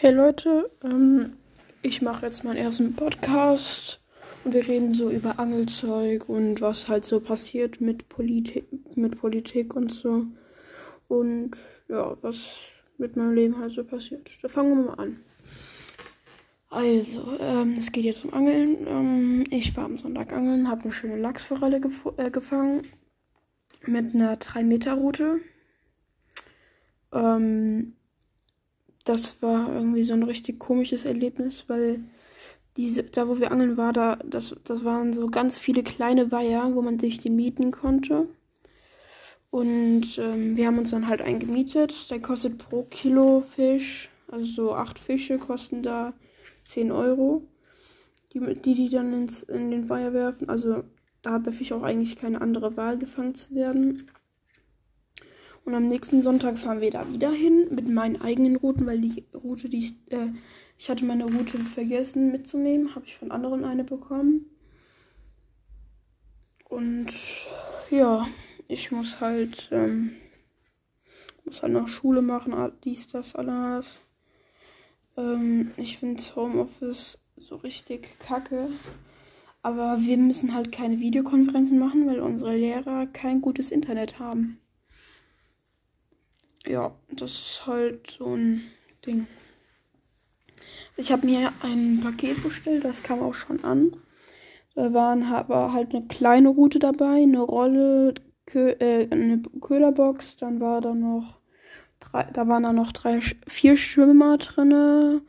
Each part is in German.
Hey Leute, ähm, ich mache jetzt meinen ersten Podcast und wir reden so über Angelzeug und was halt so passiert mit Politik, mit Politik und so. Und ja, was mit meinem Leben halt so passiert. Da fangen wir mal an. Also, ähm, es geht jetzt um Angeln. Ähm, ich war am Sonntag angeln, habe eine schöne Lachsforelle gef äh, gefangen mit einer 3-Meter-Route. Ähm, das war irgendwie so ein richtig komisches Erlebnis, weil diese, da wo wir angeln waren, da, das, das waren so ganz viele kleine Weiher, wo man sich die mieten konnte. Und ähm, wir haben uns dann halt eingemietet. Der kostet pro Kilo Fisch, also so acht Fische kosten da 10 Euro. Die, die, die dann ins, in den Weiher werfen. Also da hat der Fisch auch eigentlich keine andere Wahl, gefangen zu werden. Und am nächsten Sonntag fahren wir da wieder hin mit meinen eigenen Routen, weil die Route, die ich, äh, ich hatte meine Route vergessen mitzunehmen, habe ich von anderen eine bekommen. Und ja, ich muss halt, ähm, muss halt noch Schule machen, dies, das, alles. Ähm, ich finde Homeoffice so richtig kacke. Aber wir müssen halt keine Videokonferenzen machen, weil unsere Lehrer kein gutes Internet haben ja, das ist halt so ein Ding. Ich habe mir ein Paket bestellt, das kam auch schon an. Da waren aber halt eine kleine Route dabei, eine Rolle, Kö äh, eine Köderbox, dann war da noch drei, da waren da noch drei, vier Schwimmer drinne,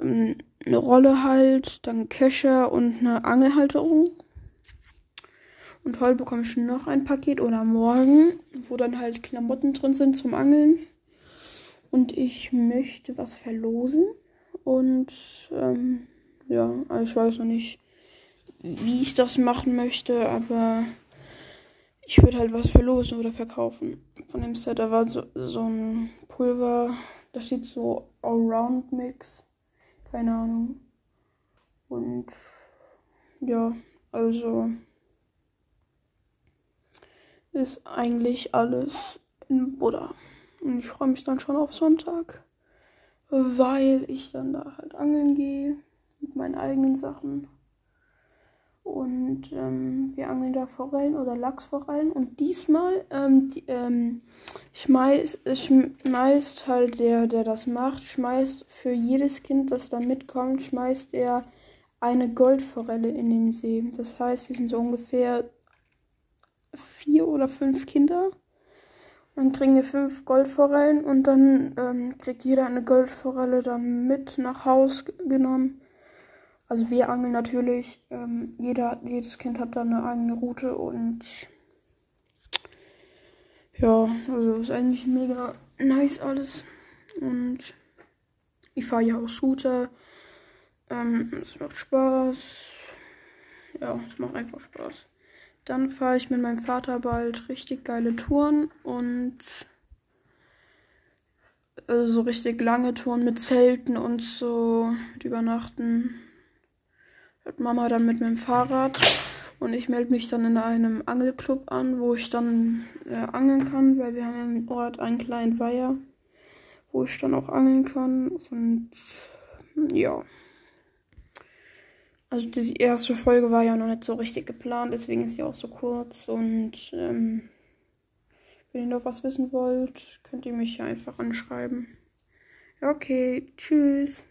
ähm, eine Rolle halt, dann Kescher und eine Angelhalterung. Und heute bekomme ich noch ein Paket oder morgen, wo dann halt Klamotten drin sind zum Angeln. Und ich möchte was verlosen. Und ähm, ja, also ich weiß noch nicht, wie ich das machen möchte, aber ich würde halt was verlosen oder verkaufen. Von dem Set, da war so, so ein Pulver, da steht so Allround Mix. Keine Ahnung. Und ja, also ist eigentlich alles in Buddha. Und ich freue mich dann schon auf Sonntag, weil ich dann da halt angeln gehe mit meinen eigenen Sachen. Und ähm, wir angeln da Forellen oder Lachsforellen. Und diesmal ähm, die, ähm, schmeißt, schmeißt halt der, der das macht, schmeißt für jedes Kind, das da mitkommt, schmeißt er eine Goldforelle in den See. Das heißt, wir sind so ungefähr vier oder fünf Kinder. Dann kriegen wir fünf Goldforellen und dann ähm, kriegt jeder eine Goldforelle dann mit nach Haus genommen. Also wir angeln natürlich. Ähm, jeder, jedes Kind hat dann eine eigene Route und ja, also ist eigentlich mega nice alles. Und ich fahre ja auch Scooter. Ähm, es macht Spaß. Ja, es macht einfach Spaß. Dann fahre ich mit meinem Vater bald richtig geile Touren und also so richtig lange Touren mit Zelten und so, mit Übernachten. Hört Mama dann mit meinem Fahrrad und ich melde mich dann in einem Angelclub an, wo ich dann äh, angeln kann, weil wir haben im Ort einen kleinen Weiher, wo ich dann auch angeln kann und ja. Also die erste Folge war ja noch nicht so richtig geplant, deswegen ist sie auch so kurz. Und ähm, wenn ihr noch was wissen wollt, könnt ihr mich ja einfach anschreiben. Okay, tschüss.